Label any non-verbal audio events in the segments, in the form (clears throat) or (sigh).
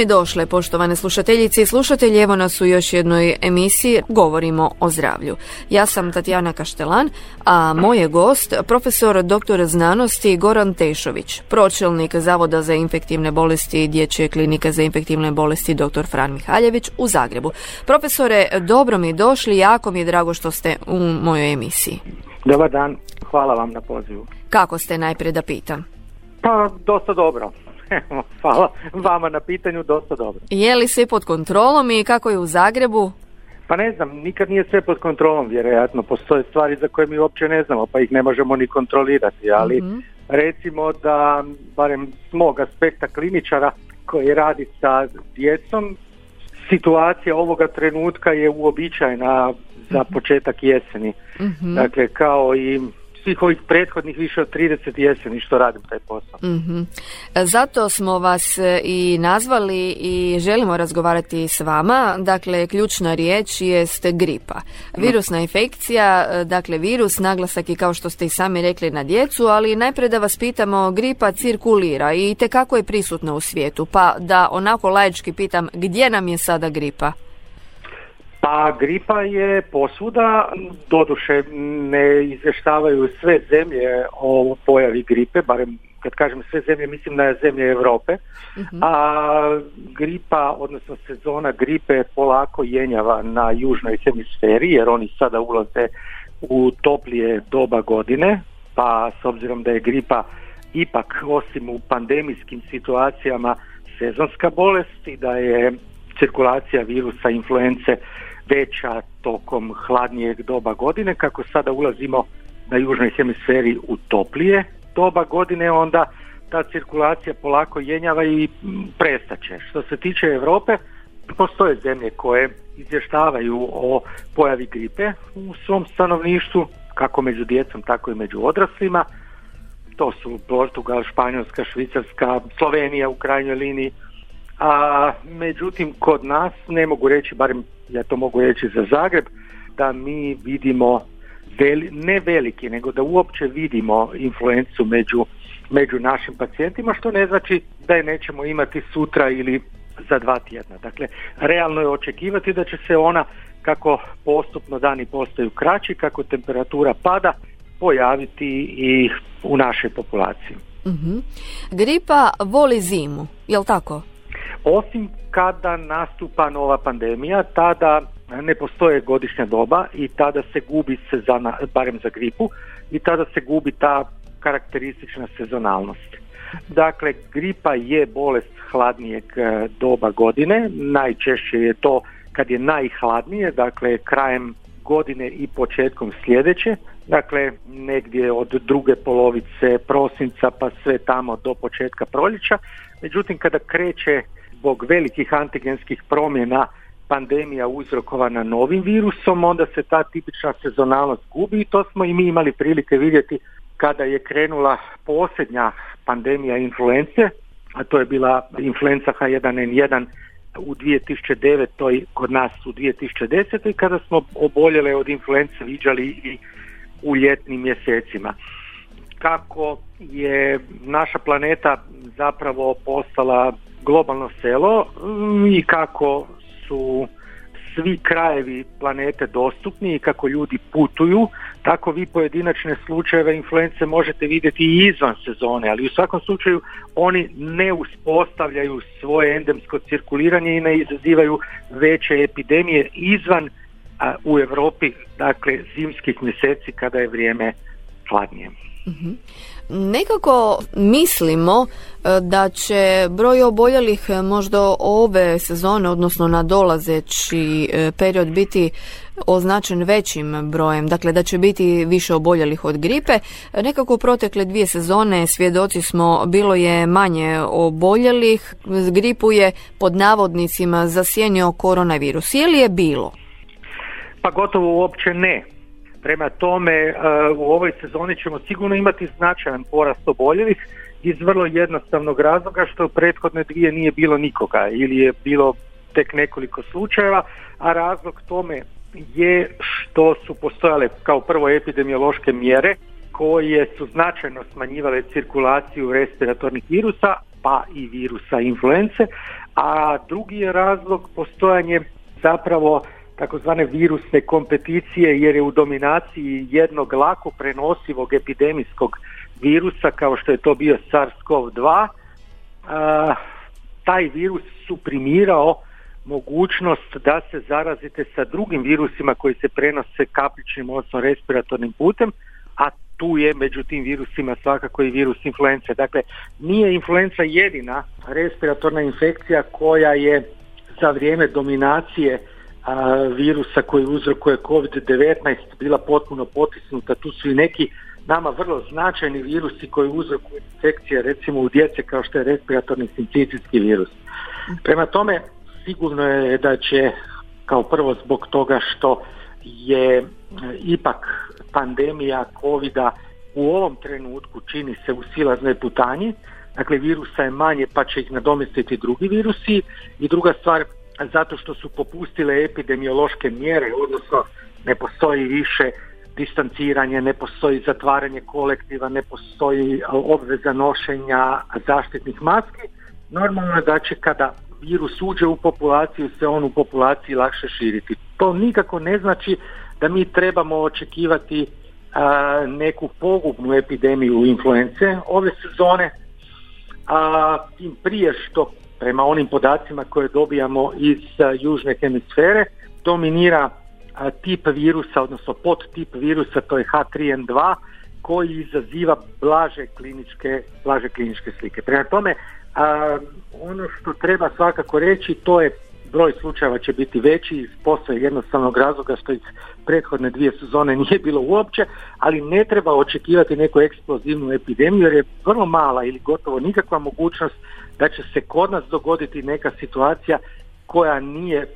Mi došle, poštovane slušateljice i slušatelji, evo nas u još jednoj emisiji Govorimo o zdravlju. Ja sam Tatjana Kaštelan, a moj je gost profesor doktor znanosti Goran Tešović, pročelnik Zavoda za infektivne bolesti Dječje klinike za infektivne bolesti dr. Fran Mihaljević u Zagrebu. Profesore, dobro mi došli, jako mi je drago što ste u mojoj emisiji. Dobar dan, hvala vam na pozivu. Kako ste najprije da pitam? Pa, dosta dobro. Hvala vama na pitanju, dosta dobro. Je li sve pod kontrolom i kako je u Zagrebu? Pa ne znam, nikad nije sve pod kontrolom, vjerojatno. Postoje stvari za koje mi uopće ne znamo, pa ih ne možemo ni kontrolirati, ali Mhm. recimo da, barem s mog aspekta kliničara koji radi sa djecom, situacija ovoga trenutka je uobičajena za početak jeseni. Mhm. Dakle, kao i svih ovih prethodnih više od 30 jeseni što radim taj posao. Mhm. Zato smo vas e, i nazvali i želimo razgovarati s vama. Dakle, ključna riječ jest gripa. Virusna infekcija, e, dakle virus, naglasak je kao što ste i sami rekli na djecu, ali najprije da vas pitamo, gripa cirkulira i kako je prisutna u svijetu, pa da onako laički pitam, gdje nam je sada gripa? Pa gripa je posvuda, doduše ne izvještavaju sve zemlje o pojavi gripe, barem kad kažem sve zemlje mislim na zemlje Europe, a gripa, odnosno sezona gripe polako jenjava na južnoj hemisferi jer oni sada ulaze u toplije doba godine, pa s obzirom da je gripa ipak osim u pandemijskim situacijama sezonska bolest i da je cirkulacija virusa influence veća tokom hladnijeg doba godine, kako sada ulazimo na južnoj hemisferi u toplije doba godine, onda ta cirkulacija polako jenjava i prestaće. Što se tiče Europe, postoje zemlje koje izvještavaju o pojavi gripe u svom stanovništvu, kako među djecom, tako i među odraslima. To su Portugal, Španjolska, Švicarska, Slovenija u krajnjoj liniji, a međutim kod nas ne mogu reći, barem ja to mogu reći za Zagreb, da mi vidimo veli, ne veliki, nego da uopće vidimo influencu među, među našim pacijentima, što ne znači da je nećemo imati sutra ili za dva tjedna. Dakle, realno je očekivati da će se ona, kako postupno dani postaju kraći, kako temperatura pada, pojaviti i u našoj populaciji. Mhm. Gripa voli zimu, jel tako? Osim kada nastupa nova pandemija, tada ne postoje godišnja doba i tada se gubi sezona, barem za gripu, i tada se gubi ta karakteristična sezonalnost. Dakle, gripa je bolest hladnijeg e, doba godine, najčešće je to kad je najhladnije, dakle krajem godine i početkom sljedeće, dakle negdje od druge polovice prosinca pa sve tamo do početka proljeća. Međutim, kada kreće zbog velikih antigenskih promjena pandemija uzrokovana novim virusom, onda se ta tipična sezonalnost gubi i to smo i mi imali prilike vidjeti kada je krenula posljednja pandemija influence, a to je bila influenza H1N1 u 2009. kod nas u 2010. kada smo oboljele od influence viđali i u ljetnim mjesecima. Kako je naša planeta zapravo postala globalno selo mm, i kako su svi krajevi planete dostupni i kako ljudi putuju, tako vi pojedinačne slučajeve influence možete vidjeti i izvan sezone, ali u svakom slučaju oni ne uspostavljaju svoje endemsko cirkuliranje i ne izazivaju veće epidemije izvan a, u Europi, dakle zimskih mjeseci kada je vrijeme hladnije. Nekako mislimo e, da će broj oboljelih e, možda ove sezone, odnosno nadolazeći e, period biti označen većim brojem, dakle da će biti više oboljelih od gripe. Nekako u protekle dvije sezone svjedoci smo, bilo je manje oboljelih, gripu je pod navodnicima zasjenio koronavirus. Je li je bilo? Pa gotovo uopće ne. Prema tome, e, u ovoj sezoni ćemo sigurno imati značajan porast oboljelih iz vrlo jednostavnog razloga što u prethodne dvije nije bilo nikoga ili je bilo tek nekoliko slučajeva, a razlog tome je što su postojale kao prvo epidemiološke mjere koje su značajno smanjivale cirkulaciju respiratornih virusa, pa i virusa influence, a drugi je razlog postojanje zapravo takozvane virusne kompeticije jer je u dominaciji jednog lako prenosivog epidemijskog virusa kao što je to bio SARS-CoV-2 taj virus suprimirao mogućnost da se zarazite sa drugim virusima koji se prenose kapličnim odnosno respiratornim putem, a tu je među tim virusima svakako i virus influence. Dakle, nije influenza jedina respiratorna infekcija koja je za vrijeme dominacije virusa koji uzrokuje COVID-19 bila potpuno potisnuta. Tu su i neki nama vrlo značajni virusi koji uzrokuju infekcije recimo u djece kao što je respiratorni sincicijski virus. Prema tome sigurno je da će kao prvo zbog toga što je e, ipak pandemija covida u ovom trenutku čini se u silaznoj putanji, dakle virusa je manje pa će ih nadomestiti drugi virusi i druga stvar zato što su popustile epidemiološke mjere, odnosno ne postoji više distanciranje, ne postoji zatvaranje kolektiva, ne postoji obveza nošenja zaštitnih maski, normalno je da će kada virus uđe u populaciju se on u populaciji lakše širiti. To nikako ne znači da mi trebamo očekivati neku pogubnu epidemiju influence ove sezone, a tim prije što prema onim podacima koje dobijamo iz južne hemisfere dominira tip virusa, odnosno tip virusa, to je H3N2, koji izaziva blaže kliničke, blaže kliničke slike. Prema tome, a, ono što treba svakako reći, to je broj slučajeva će biti veći iz posve jednostavnog razloga što iz prethodne dvije sezone nije bilo uopće, ali ne treba očekivati neku eksplozivnu epidemiju jer je vrlo mala ili gotovo nikakva mogućnost da će se kod nas dogoditi neka situacija koja nije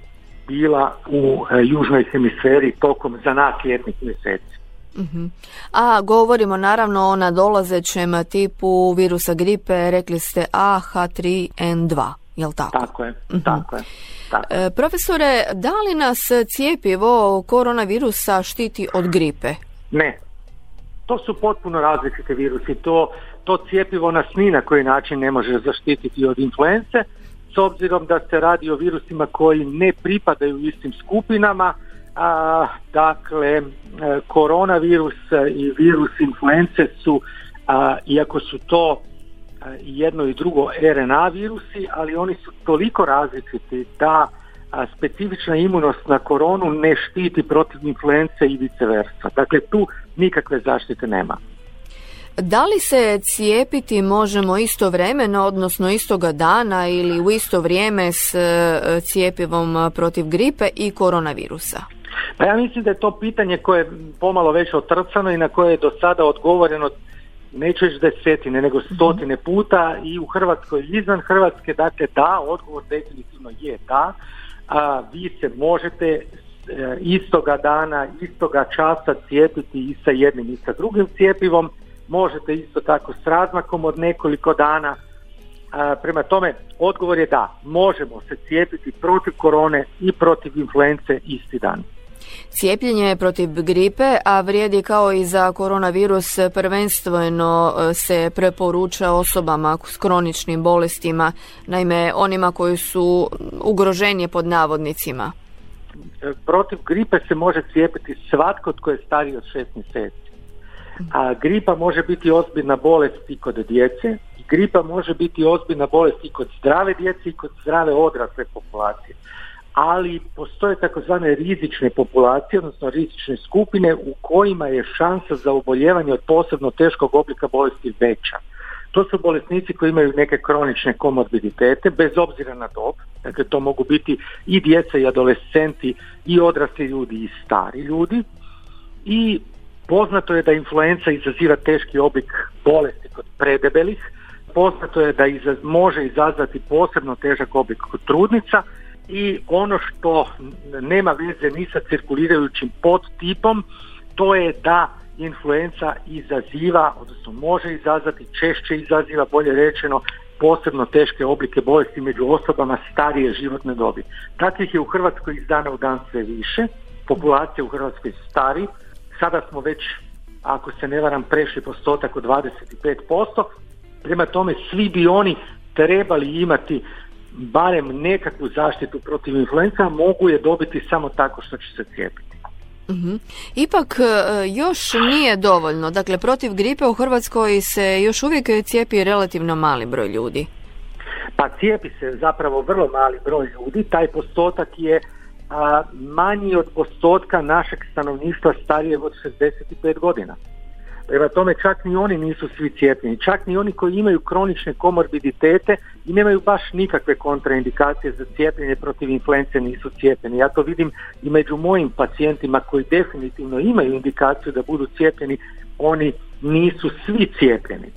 bila u e, južnoj hemisferi tokom za nas ljetnih mjeseci. uh A govorimo naravno o nadolazećem tipu virusa gripe, rekli ste AH3N2, jel tako? Tako je, uh tako je. Tako. E, profesore, da li nas cijepivo koronavirusa štiti od gripe? Ne. To su potpuno različite virusi. To, to cijepivo nas ni na koji način ne može zaštititi od influence, s obzirom da se radi o virusima koji ne pripadaju istim skupinama, a, dakle e, koronavirus i virus influence su, a, iako su to jedno i drugo RNA virusi, ali oni su toliko različiti da a, specifična imunost na koronu ne štiti protiv influence i vice versa. Dakle, tu nikakve zaštite nema. Da li se cijepiti možemo istovremeno, odnosno istoga dana ili u isto vrijeme s e, cijepivom protiv gripe i koronavirusa? Pa ja mislim da je to pitanje koje je pomalo već otrcano i na koje je do sada odgovoreno neću reći desetine, nego stotine puta i u Hrvatskoj i izvan Hrvatske, dakle da, odgovor definitivno je da, a, vi se možete e, istoga dana, istoga časa cijepiti i sa jednim i sa drugim cijepivom, možete isto tako s razmakom od nekoliko dana. prema tome, odgovor je da, možemo se cijepiti protiv korone i protiv influence isti dan. Cijepljenje protiv gripe, a vrijedi kao i za koronavirus, prvenstveno e, se preporuča osobama s kroničnim bolestima, naime onima koji su ugroženije pod navodnicima. E, protiv gripe se može cijepiti svatko tko je stariji od šest mjeseci a gripa može biti ozbiljna bolest i kod djece, gripa može biti ozbiljna bolest i kod zdrave djece i kod zdrave odrasle populacije. Ali postoje takozvane rizične populacije, odnosno rizične skupine u kojima je šansa za oboljevanje od posebno teškog oblika bolesti veća. To su bolesnici koji imaju neke kronične komorbiditete, bez obzira na dob. Dakle, to mogu biti i djeca i adolescenti i odrasli ljudi i stari ljudi. I Poznato je da influenza izaziva teški oblik bolesti kod predebelih, poznato je da može izazvati posebno težak oblik kod trudnica i ono što nema veze ni sa cirkulirajućim podtipom, to je da influenza izaziva, odnosno može izazvati, češće izaziva, bolje rečeno, posebno teške oblike bolesti među osobama starije životne dobi. Takvih je u Hrvatskoj iz dana u dan sve više. Populacija u Hrvatskoj stari, sada smo već, ako se ne varam, prešli postotak od 25%, prema tome svi bi oni trebali imati barem nekakvu zaštitu protiv influenza, mogu je dobiti samo tako što će se cijepiti. Mhm. Ipak e, još nije dovoljno. Dakle, protiv gripe u Hrvatskoj se još uvijek cijepi relativno mali broj ljudi. Pa cijepi se zapravo vrlo mali broj ljudi. Taj postotak je a, manji od postotka našeg stanovništva starijeg od 65 godina. Prema tome čak ni oni nisu svi cijepljeni, čak ni oni koji imaju kronične komorbiditete i nemaju baš nikakve kontraindikacije za cijepljenje protiv influence nisu cijepljeni. Ja to vidim i među mojim pacijentima koji definitivno imaju indikaciju da budu cijepljeni, oni nisu svi cijepljeni.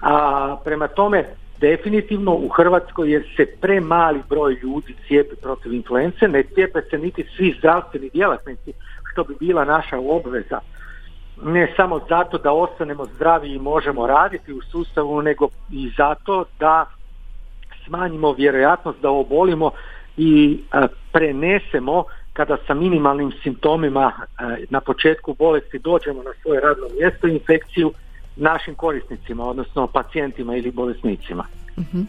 A prema tome definitivno u Hrvatskoj jer se premali broj ljudi cijepi protiv influence, ne cijepe se niti svi zdravstveni djelatnici što bi bila naša obveza ne samo zato da ostanemo zdravi i možemo raditi u sustavu, nego i zato da smanjimo vjerojatnost da obolimo i e, prenesemo kada sa minimalnim simptomima e, na početku bolesti dođemo na svoje radno mjesto infekciju našim korisnicima, odnosno pacijentima ili bolesnicima. Mhm.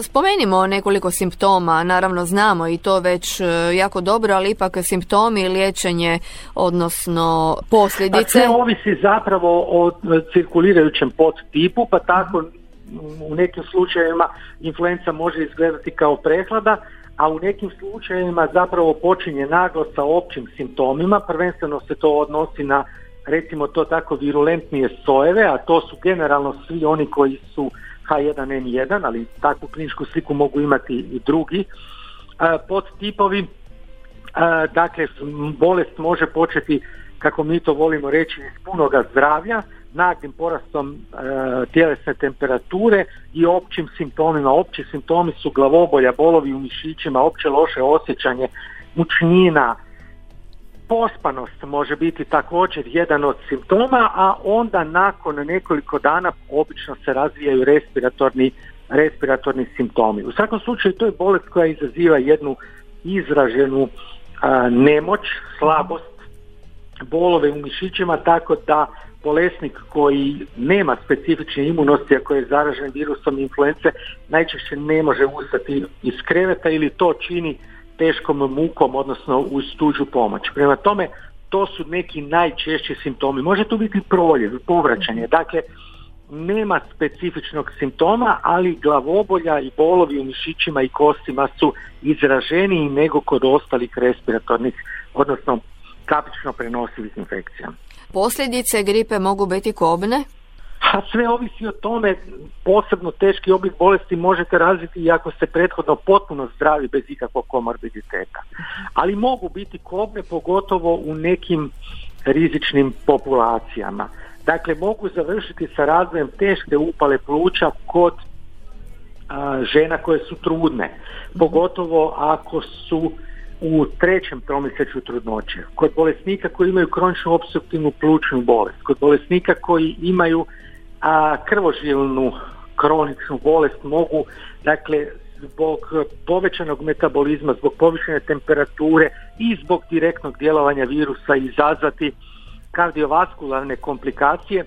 Spomenimo nekoliko simptoma, naravno znamo i to već e, jako dobro, ali ipak simptomi, liječenje, odnosno posljedice. Pa sve ovisi zapravo o cirkulirajućem podtipu, pa tako u nekim slučajevima influenza može izgledati kao prehlada, a u nekim slučajevima zapravo počinje naglo sa općim simptomima, prvenstveno se to odnosi na recimo to tako virulentnije sojeve, a to su generalno svi oni koji su H1N1, ali takvu kliničku sliku mogu imati i drugi podtipovi. Dakle, bolest može početi, kako mi to volimo reći, iz punoga zdravlja, naglim porastom tjelesne temperature i općim simptomima. Opći simptomi su glavobolja, bolovi u mišićima, opće loše osjećanje, mučnina, Pospanost može biti također jedan od simptoma, a onda nakon nekoliko dana obično se razvijaju respiratorni, respiratorni simptomi. U svakom slučaju to je bolest koja izaziva jednu izraženu nemoć, slabost, bolove u mišićima, tako da bolesnik koji nema specifične imunosti, a koji je zaražen virusom influence, najčešće ne može ustati iz kreveta ili to čini teškom mukom, odnosno uz tuđu pomoć. Prema tome, to su neki najčešći simptomi. Može to biti proljev, povraćanje. Dakle, nema specifičnog simptoma, ali glavobolja i bolovi u mišićima i kostima su izraženiji nego kod ostalih respiratornih, odnosno kapično prenosivih infekcija. Posljedice gripe mogu biti kobne? A sve ovisi o tome, posebno teški oblik bolesti možete razviti i ako ste prethodno potpuno zdravi bez ikakvog komorbiditeta. Ali mogu biti kobne pogotovo u nekim rizičnim populacijama. Dakle, mogu završiti sa razvojem teške upale pluća kod žena koje su trudne, pogotovo ako su u trećem tromjesečju trudnoće, kod bolesnika koji imaju kroničnu obstruktivnu plućnu bolest, kod bolesnika koji imaju a krvožilnu kroničnu bolest mogu dakle zbog povećanog metabolizma, zbog povišene temperature i zbog direktnog djelovanja virusa izazvati kardiovaskularne komplikacije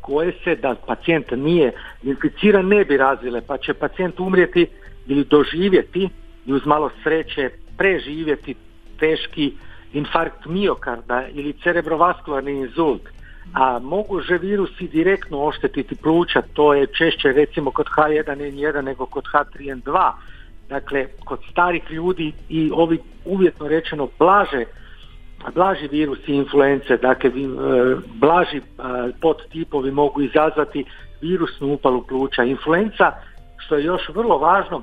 koje se da pacijent nije inficiran ne bi razvile pa će pacijent umrijeti ili doživjeti i uz malo sreće preživjeti teški infarkt miokarda ili cerebrovaskularni inzult a moguže virusi direktno oštetiti pluća, to je češće recimo kod H1N1 nego kod H3N2, dakle kod starih ljudi i ovi uvjetno rečeno blaže blaži virusi influence, dakle e, blaži e, podtipovi mogu izazvati virusnu upalu pluća. Influenca, što je još vrlo važno,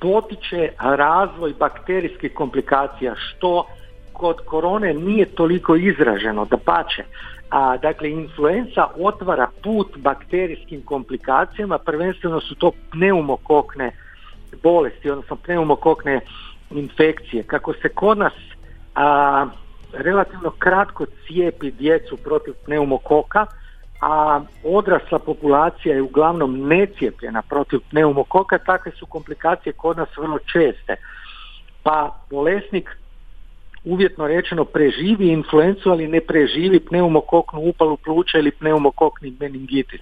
potiče razvoj bakterijskih komplikacija, što kod korone nije toliko izraženo, da pače. A, dakle, influenza otvara put bakterijskim komplikacijama, prvenstveno su to pneumokokne bolesti, odnosno pneumokokne infekcije. Kako se kod nas a, relativno kratko cijepi djecu protiv pneumokoka, a odrasla populacija je uglavnom necijepljena protiv pneumokoka, takve su komplikacije kod nas vrlo česte. Pa bolesnik uvjetno rečeno preživi influencu, ali ne preživi pneumokoknu upalu pluća ili pneumokokni meningitis.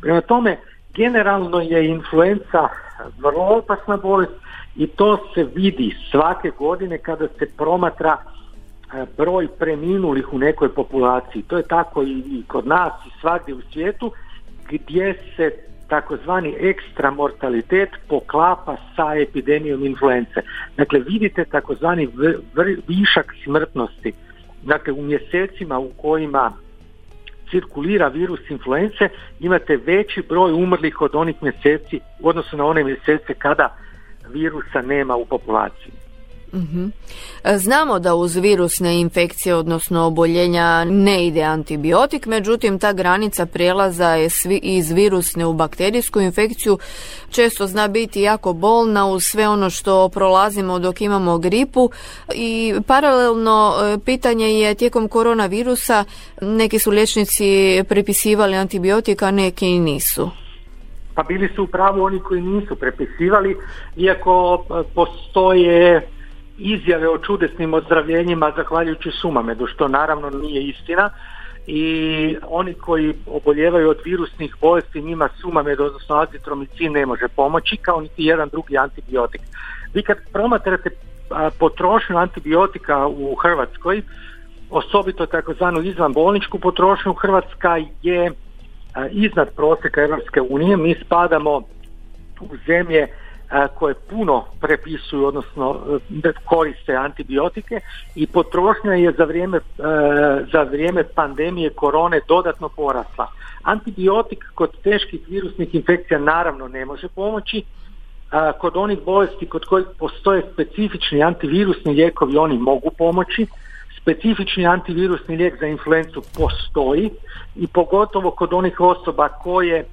Prema tome, generalno je influenca vrlo opasna bolest i to se vidi svake godine kada se promatra e, broj preminulih u nekoj populaciji. To je tako i kod nas i svagdje u svijetu gdje se takozvani ekstra mortalitet poklapa sa epidemijom influence. Dakle, vidite takozvani višak smrtnosti. Dakle, u mjesecima u kojima cirkulira virus influence imate veći broj umrlih od onih mjeseci u odnosu na one mjesece kada virusa nema u populaciji. Mhm. Znamo da uz virusne infekcije, odnosno oboljenja, ne ide antibiotik, međutim ta granica prijelaza je svi iz virusne u bakterijsku infekciju često zna biti jako bolna uz sve ono što prolazimo dok imamo gripu i paralelno e, pitanje je tijekom koronavirusa neki su liječnici prepisivali antibiotika, neki nisu. Pa bili su u pravu oni koji nisu prepisivali, iako e, postoje izjave o čudesnim ozdravljenjima zahvaljujući sumamedu, što naravno nije istina i oni koji oboljevaju od virusnih bolesti njima sumamed, odnosno azitromicin ne može pomoći kao niti jedan drugi antibiotik. Vi kad promatrate potrošnju antibiotika u Hrvatskoj, osobito takozvanu izvanbolničku potrošnju, Hrvatska je iznad prosjeka Europske unije, mi spadamo u zemlje koje puno prepisuju, odnosno e, koriste antibiotike i potrošnja je za vrijeme, e, za vrijeme pandemije korone dodatno porasla. Antibiotik kod teških virusnih infekcija naravno ne može pomoći, kod onih bolesti kod kojih postoje specifični antivirusni lijekovi oni mogu pomoći, specifični antivirusni lijek za influencu postoji i pogotovo kod onih osoba koje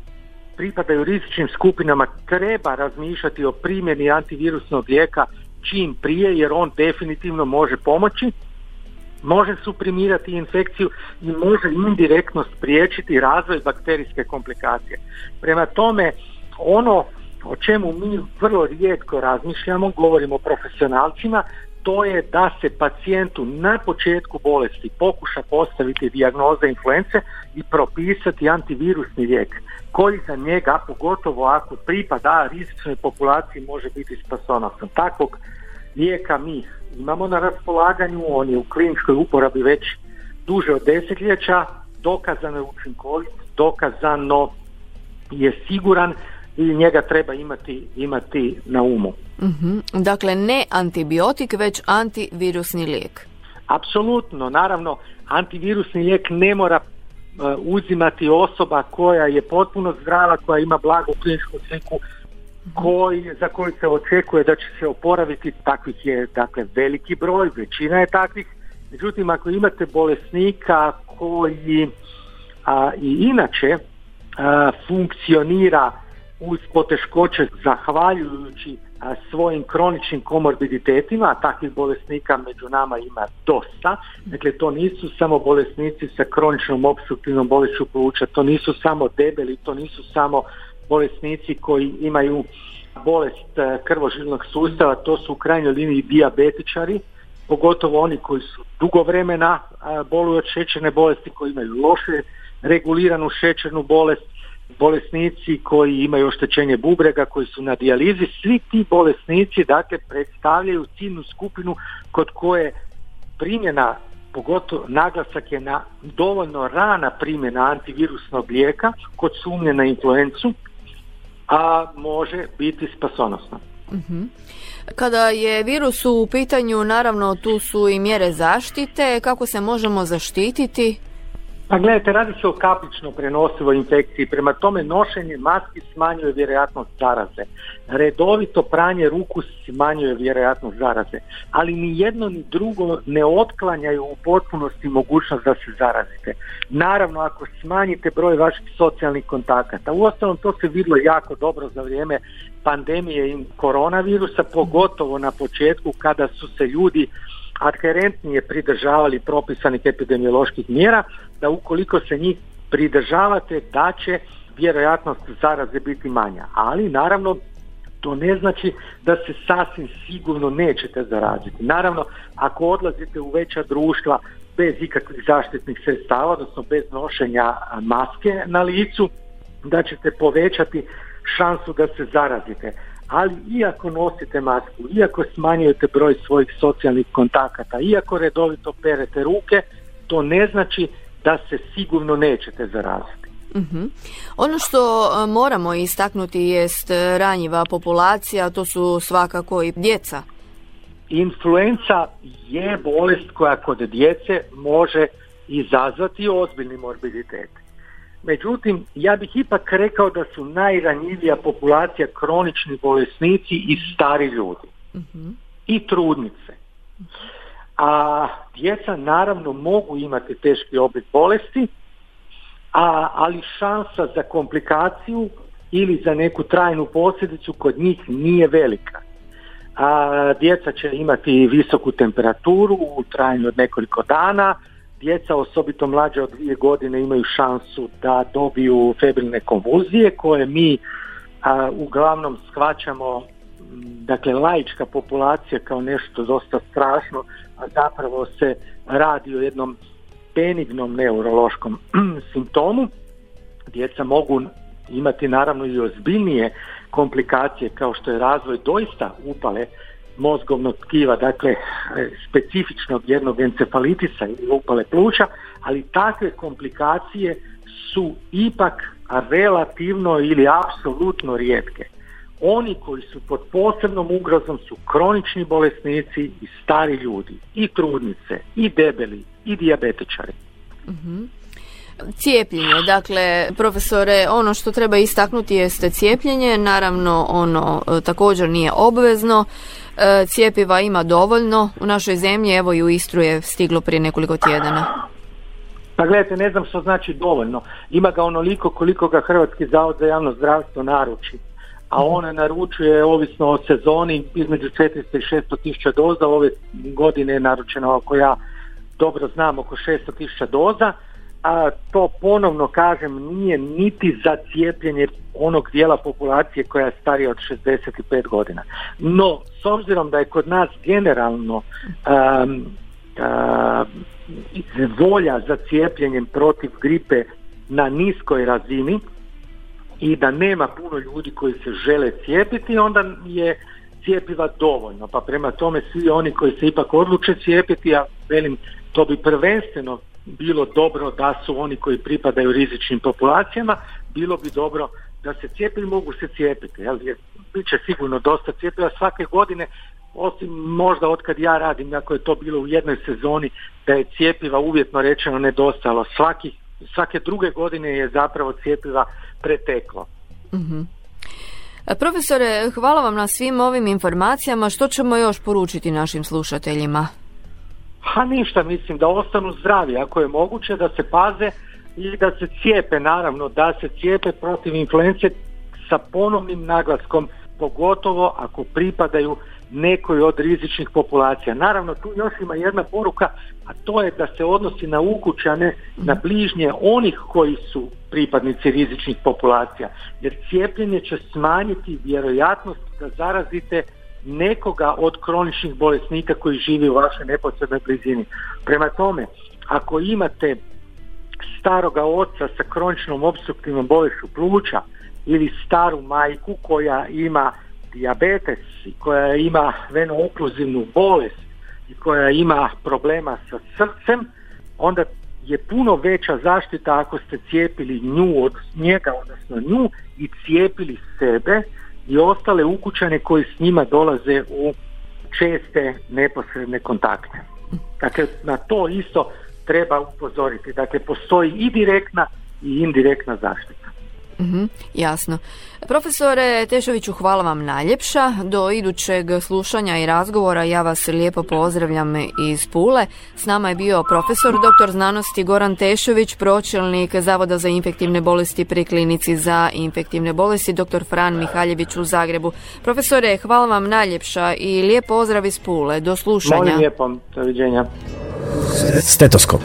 pripadaju rizičnim skupinama treba razmišljati o primjeni antivirusnog lijeka čim prije jer on definitivno može pomoći može suprimirati infekciju i može indirektno spriječiti razvoj bakterijske komplikacije. Prema tome, ono o čemu mi vrlo rijetko razmišljamo, govorimo o profesionalcima, to je da se pacijentu na početku bolesti pokuša postaviti dijagnoza influence i propisati antivirusni lijek koji za njega, pogotovo ako pripada rizičnoj populaciji, može biti spasonosan. Takvog lijeka mi imamo na raspolaganju, on je u kliničkoj uporabi već duže od desetljeća, dokazano je učinkovit, dokazano je siguran i njega treba imati, imati na umu. Mhm. Dakle, ne antibiotik, već antivirusni lijek. Apsolutno, naravno, antivirusni lijek ne mora E, uzimati osoba koja je potpuno zdrava, koja ima blagu kliničku sliku, koji, za koju se očekuje da će se oporaviti, takvih je dakle veliki broj, većina je takvih. Međutim, ako imate bolesnika koji a, i inače a, funkcionira uz poteškoće zahvaljujući svojim kroničnim komorbiditetima, a takvih bolesnika među nama ima dosta. Dakle, to nisu samo bolesnici sa kroničnom obstruktivnom bolešću pluća, to nisu samo debeli, to nisu samo bolesnici koji imaju bolest e, krvožilnog sustava, to su u krajnjoj liniji dijabetičari, pogotovo oni koji su dugo vremena boluju od šećerne bolesti, koji imaju loše reguliranu šećernu bolest, bolesnici koji imaju oštećenje bubrega, koji su na dijalizi, svi ti bolesnici dakle predstavljaju ciljnu skupinu kod koje primjena pogotovo naglasak je na dovoljno rana primjena antivirusnog lijeka kod sumnje na influencu, a može biti spasonosna. Mhm. Kada je virus u pitanju, naravno tu su i mjere zaštite. Kako se možemo zaštititi? Pa gledajte, radi se o kaplično prenosivoj infekciji, prema tome nošenje maski smanjuje vjerojatnost zaraze. Redovito pranje ruku smanjuje vjerojatnost zaraze, ali ni jedno ni drugo ne otklanjaju u potpunosti mogućnost da se zarazite. Naravno, ako smanjite broj vaših socijalnih kontakata, uostalom to se vidlo jako dobro za vrijeme pandemije i koronavirusa, pogotovo na početku kada su se ljudi adherentnije pridržavali propisanih epidemioloških mjera, da ukoliko se njih pridržavate da će vjerojatnost zaraze biti manja. Ali naravno To ne znači da se sasvim sigurno nećete zaraziti. Naravno, ako odlazite u veća društva bez ikakvih zaštitnih sredstava, odnosno bez nošenja maske na licu, da ćete povećati šansu da se zarazite. Ali iako nosite masku, iako smanjujete broj svojih socijalnih kontakata, iako redovito perete ruke, to ne znači da se sigurno nećete zaraziti. uh Ono što e, moramo istaknuti jest e, ranjiva populacija, to su svakako i djeca. Influenca je bolest koja kod djece može izazvati ozbiljni morbiditet. Međutim, ja bih ipak rekao da su najranjivija populacija kronični bolesnici i stari ljudi. uh I trudnice. A djeca naravno mogu imati teški oblik bolesti, a, ali šansa za komplikaciju ili za neku trajnu posljedicu kod njih nije velika. A, djeca će imati visoku temperaturu u trajanju od nekoliko dana, djeca osobito mlađe od dvije godine imaju šansu da dobiju febrilne konvulzije koje mi a, uglavnom shvaćamo dakle laička populacija kao nešto dosta strašno, a zapravo se radi o jednom benignom neurološkom (clears throat) simptomu. Djeca mogu imati naravno i ozbiljnije komplikacije kao što je razvoj doista upale mozgovnog tkiva, dakle specifičnog jednog encefalitisa ili upale pluća, ali takve komplikacije su ipak relativno ili apsolutno rijetke. Oni koji su pod posebnom ugrozom su kronični bolesnici i stari ljudi, i trudnice, i debeli, i dijabetičari. uh Cijepljenje, dakle, profesore, ono što treba istaknuti jeste cijepljenje, naravno ono e, također nije obvezno, e, cijepiva ima dovoljno, u našoj zemlji, evo i u Istru je stiglo prije nekoliko tjedana. Pa gledajte, ne znam što znači dovoljno, ima ga onoliko koliko ga Hrvatski zavod za javno zdravstvo naruči a ona naručuje ovisno o sezoni između 400 i 600 tisuća doza, ove godine je naručeno ako ja dobro znam oko 600 tisuća doza, a to ponovno kažem nije niti za cijepljenje onog dijela populacije koja je starija od 65 godina. No, s obzirom da je kod nas generalno um, volja za cijepljenjem protiv gripe na niskoj razini, i da nema puno ljudi koji se žele cijepiti, onda je cijepiva dovoljno. Pa prema tome svi oni koji se ipak odluče cijepiti, a velim to bi prvenstveno bilo dobro da su oni koji pripadaju rizičnim populacijama, bilo bi dobro da se cijepi mogu se cijepiti. Jel? Jer bit će sigurno dosta cijepiva svake godine, osim možda od kad ja radim, ako je to bilo u jednoj sezoni, da je cijepiva uvjetno rečeno nedostalo. Svaki, svake druge godine je zapravo cijepiva preteklo. uh Profesore, hvala vam na svim ovim informacijama. Što ćemo još poručiti našim slušateljima? Ha ništa, mislim da ostanu zdravi ako je moguće da se paze i da se cijepe naravno, da se cijepe protiv influence sa ponovnim naglaskom, pogotovo ako pripadaju nekoj od rizičnih populacija. Naravno, tu još ima jedna poruka, a to je da se odnosi na ukućane, na bližnje onih koji su pripadnici rizičnih populacija, jer cijepljenje će smanjiti vjerojatnost da zarazite nekoga od kroničnih bolesnika koji živi u vašoj neposrednoj blizini. Prema tome, ako imate staroga oca sa kroničnom obstruktivnom bolešću pluća ili staru majku koja ima dijabetes i koja ima venookluzivnu bolest i koja ima problema sa srcem, onda je puno veća zaštita ako ste cijepili nju od njega, odnosno nju i cijepili sebe i ostale ukućane koji s njima dolaze u česte neposredne kontakte. Dakle, na to isto treba upozoriti. Dakle, postoji i direktna i indirektna zaštita. Mhm, jasno. Profesore Tešoviću, hvala vam najljepša. Do idućeg slušanja i razgovora ja vas lijepo pozdravljam iz Pule. S nama je bio profesor doktor znanosti Goran Tešović, pročelnik Zavoda za infektivne bolesti pri klinici za infektivne bolesti dr. Fran Mihaljević u Zagrebu. Profesore, hvala vam najljepša i lijep pozdrav iz Pule. Do slušanja. Molim lijepo, doviđenja. Stetoskop.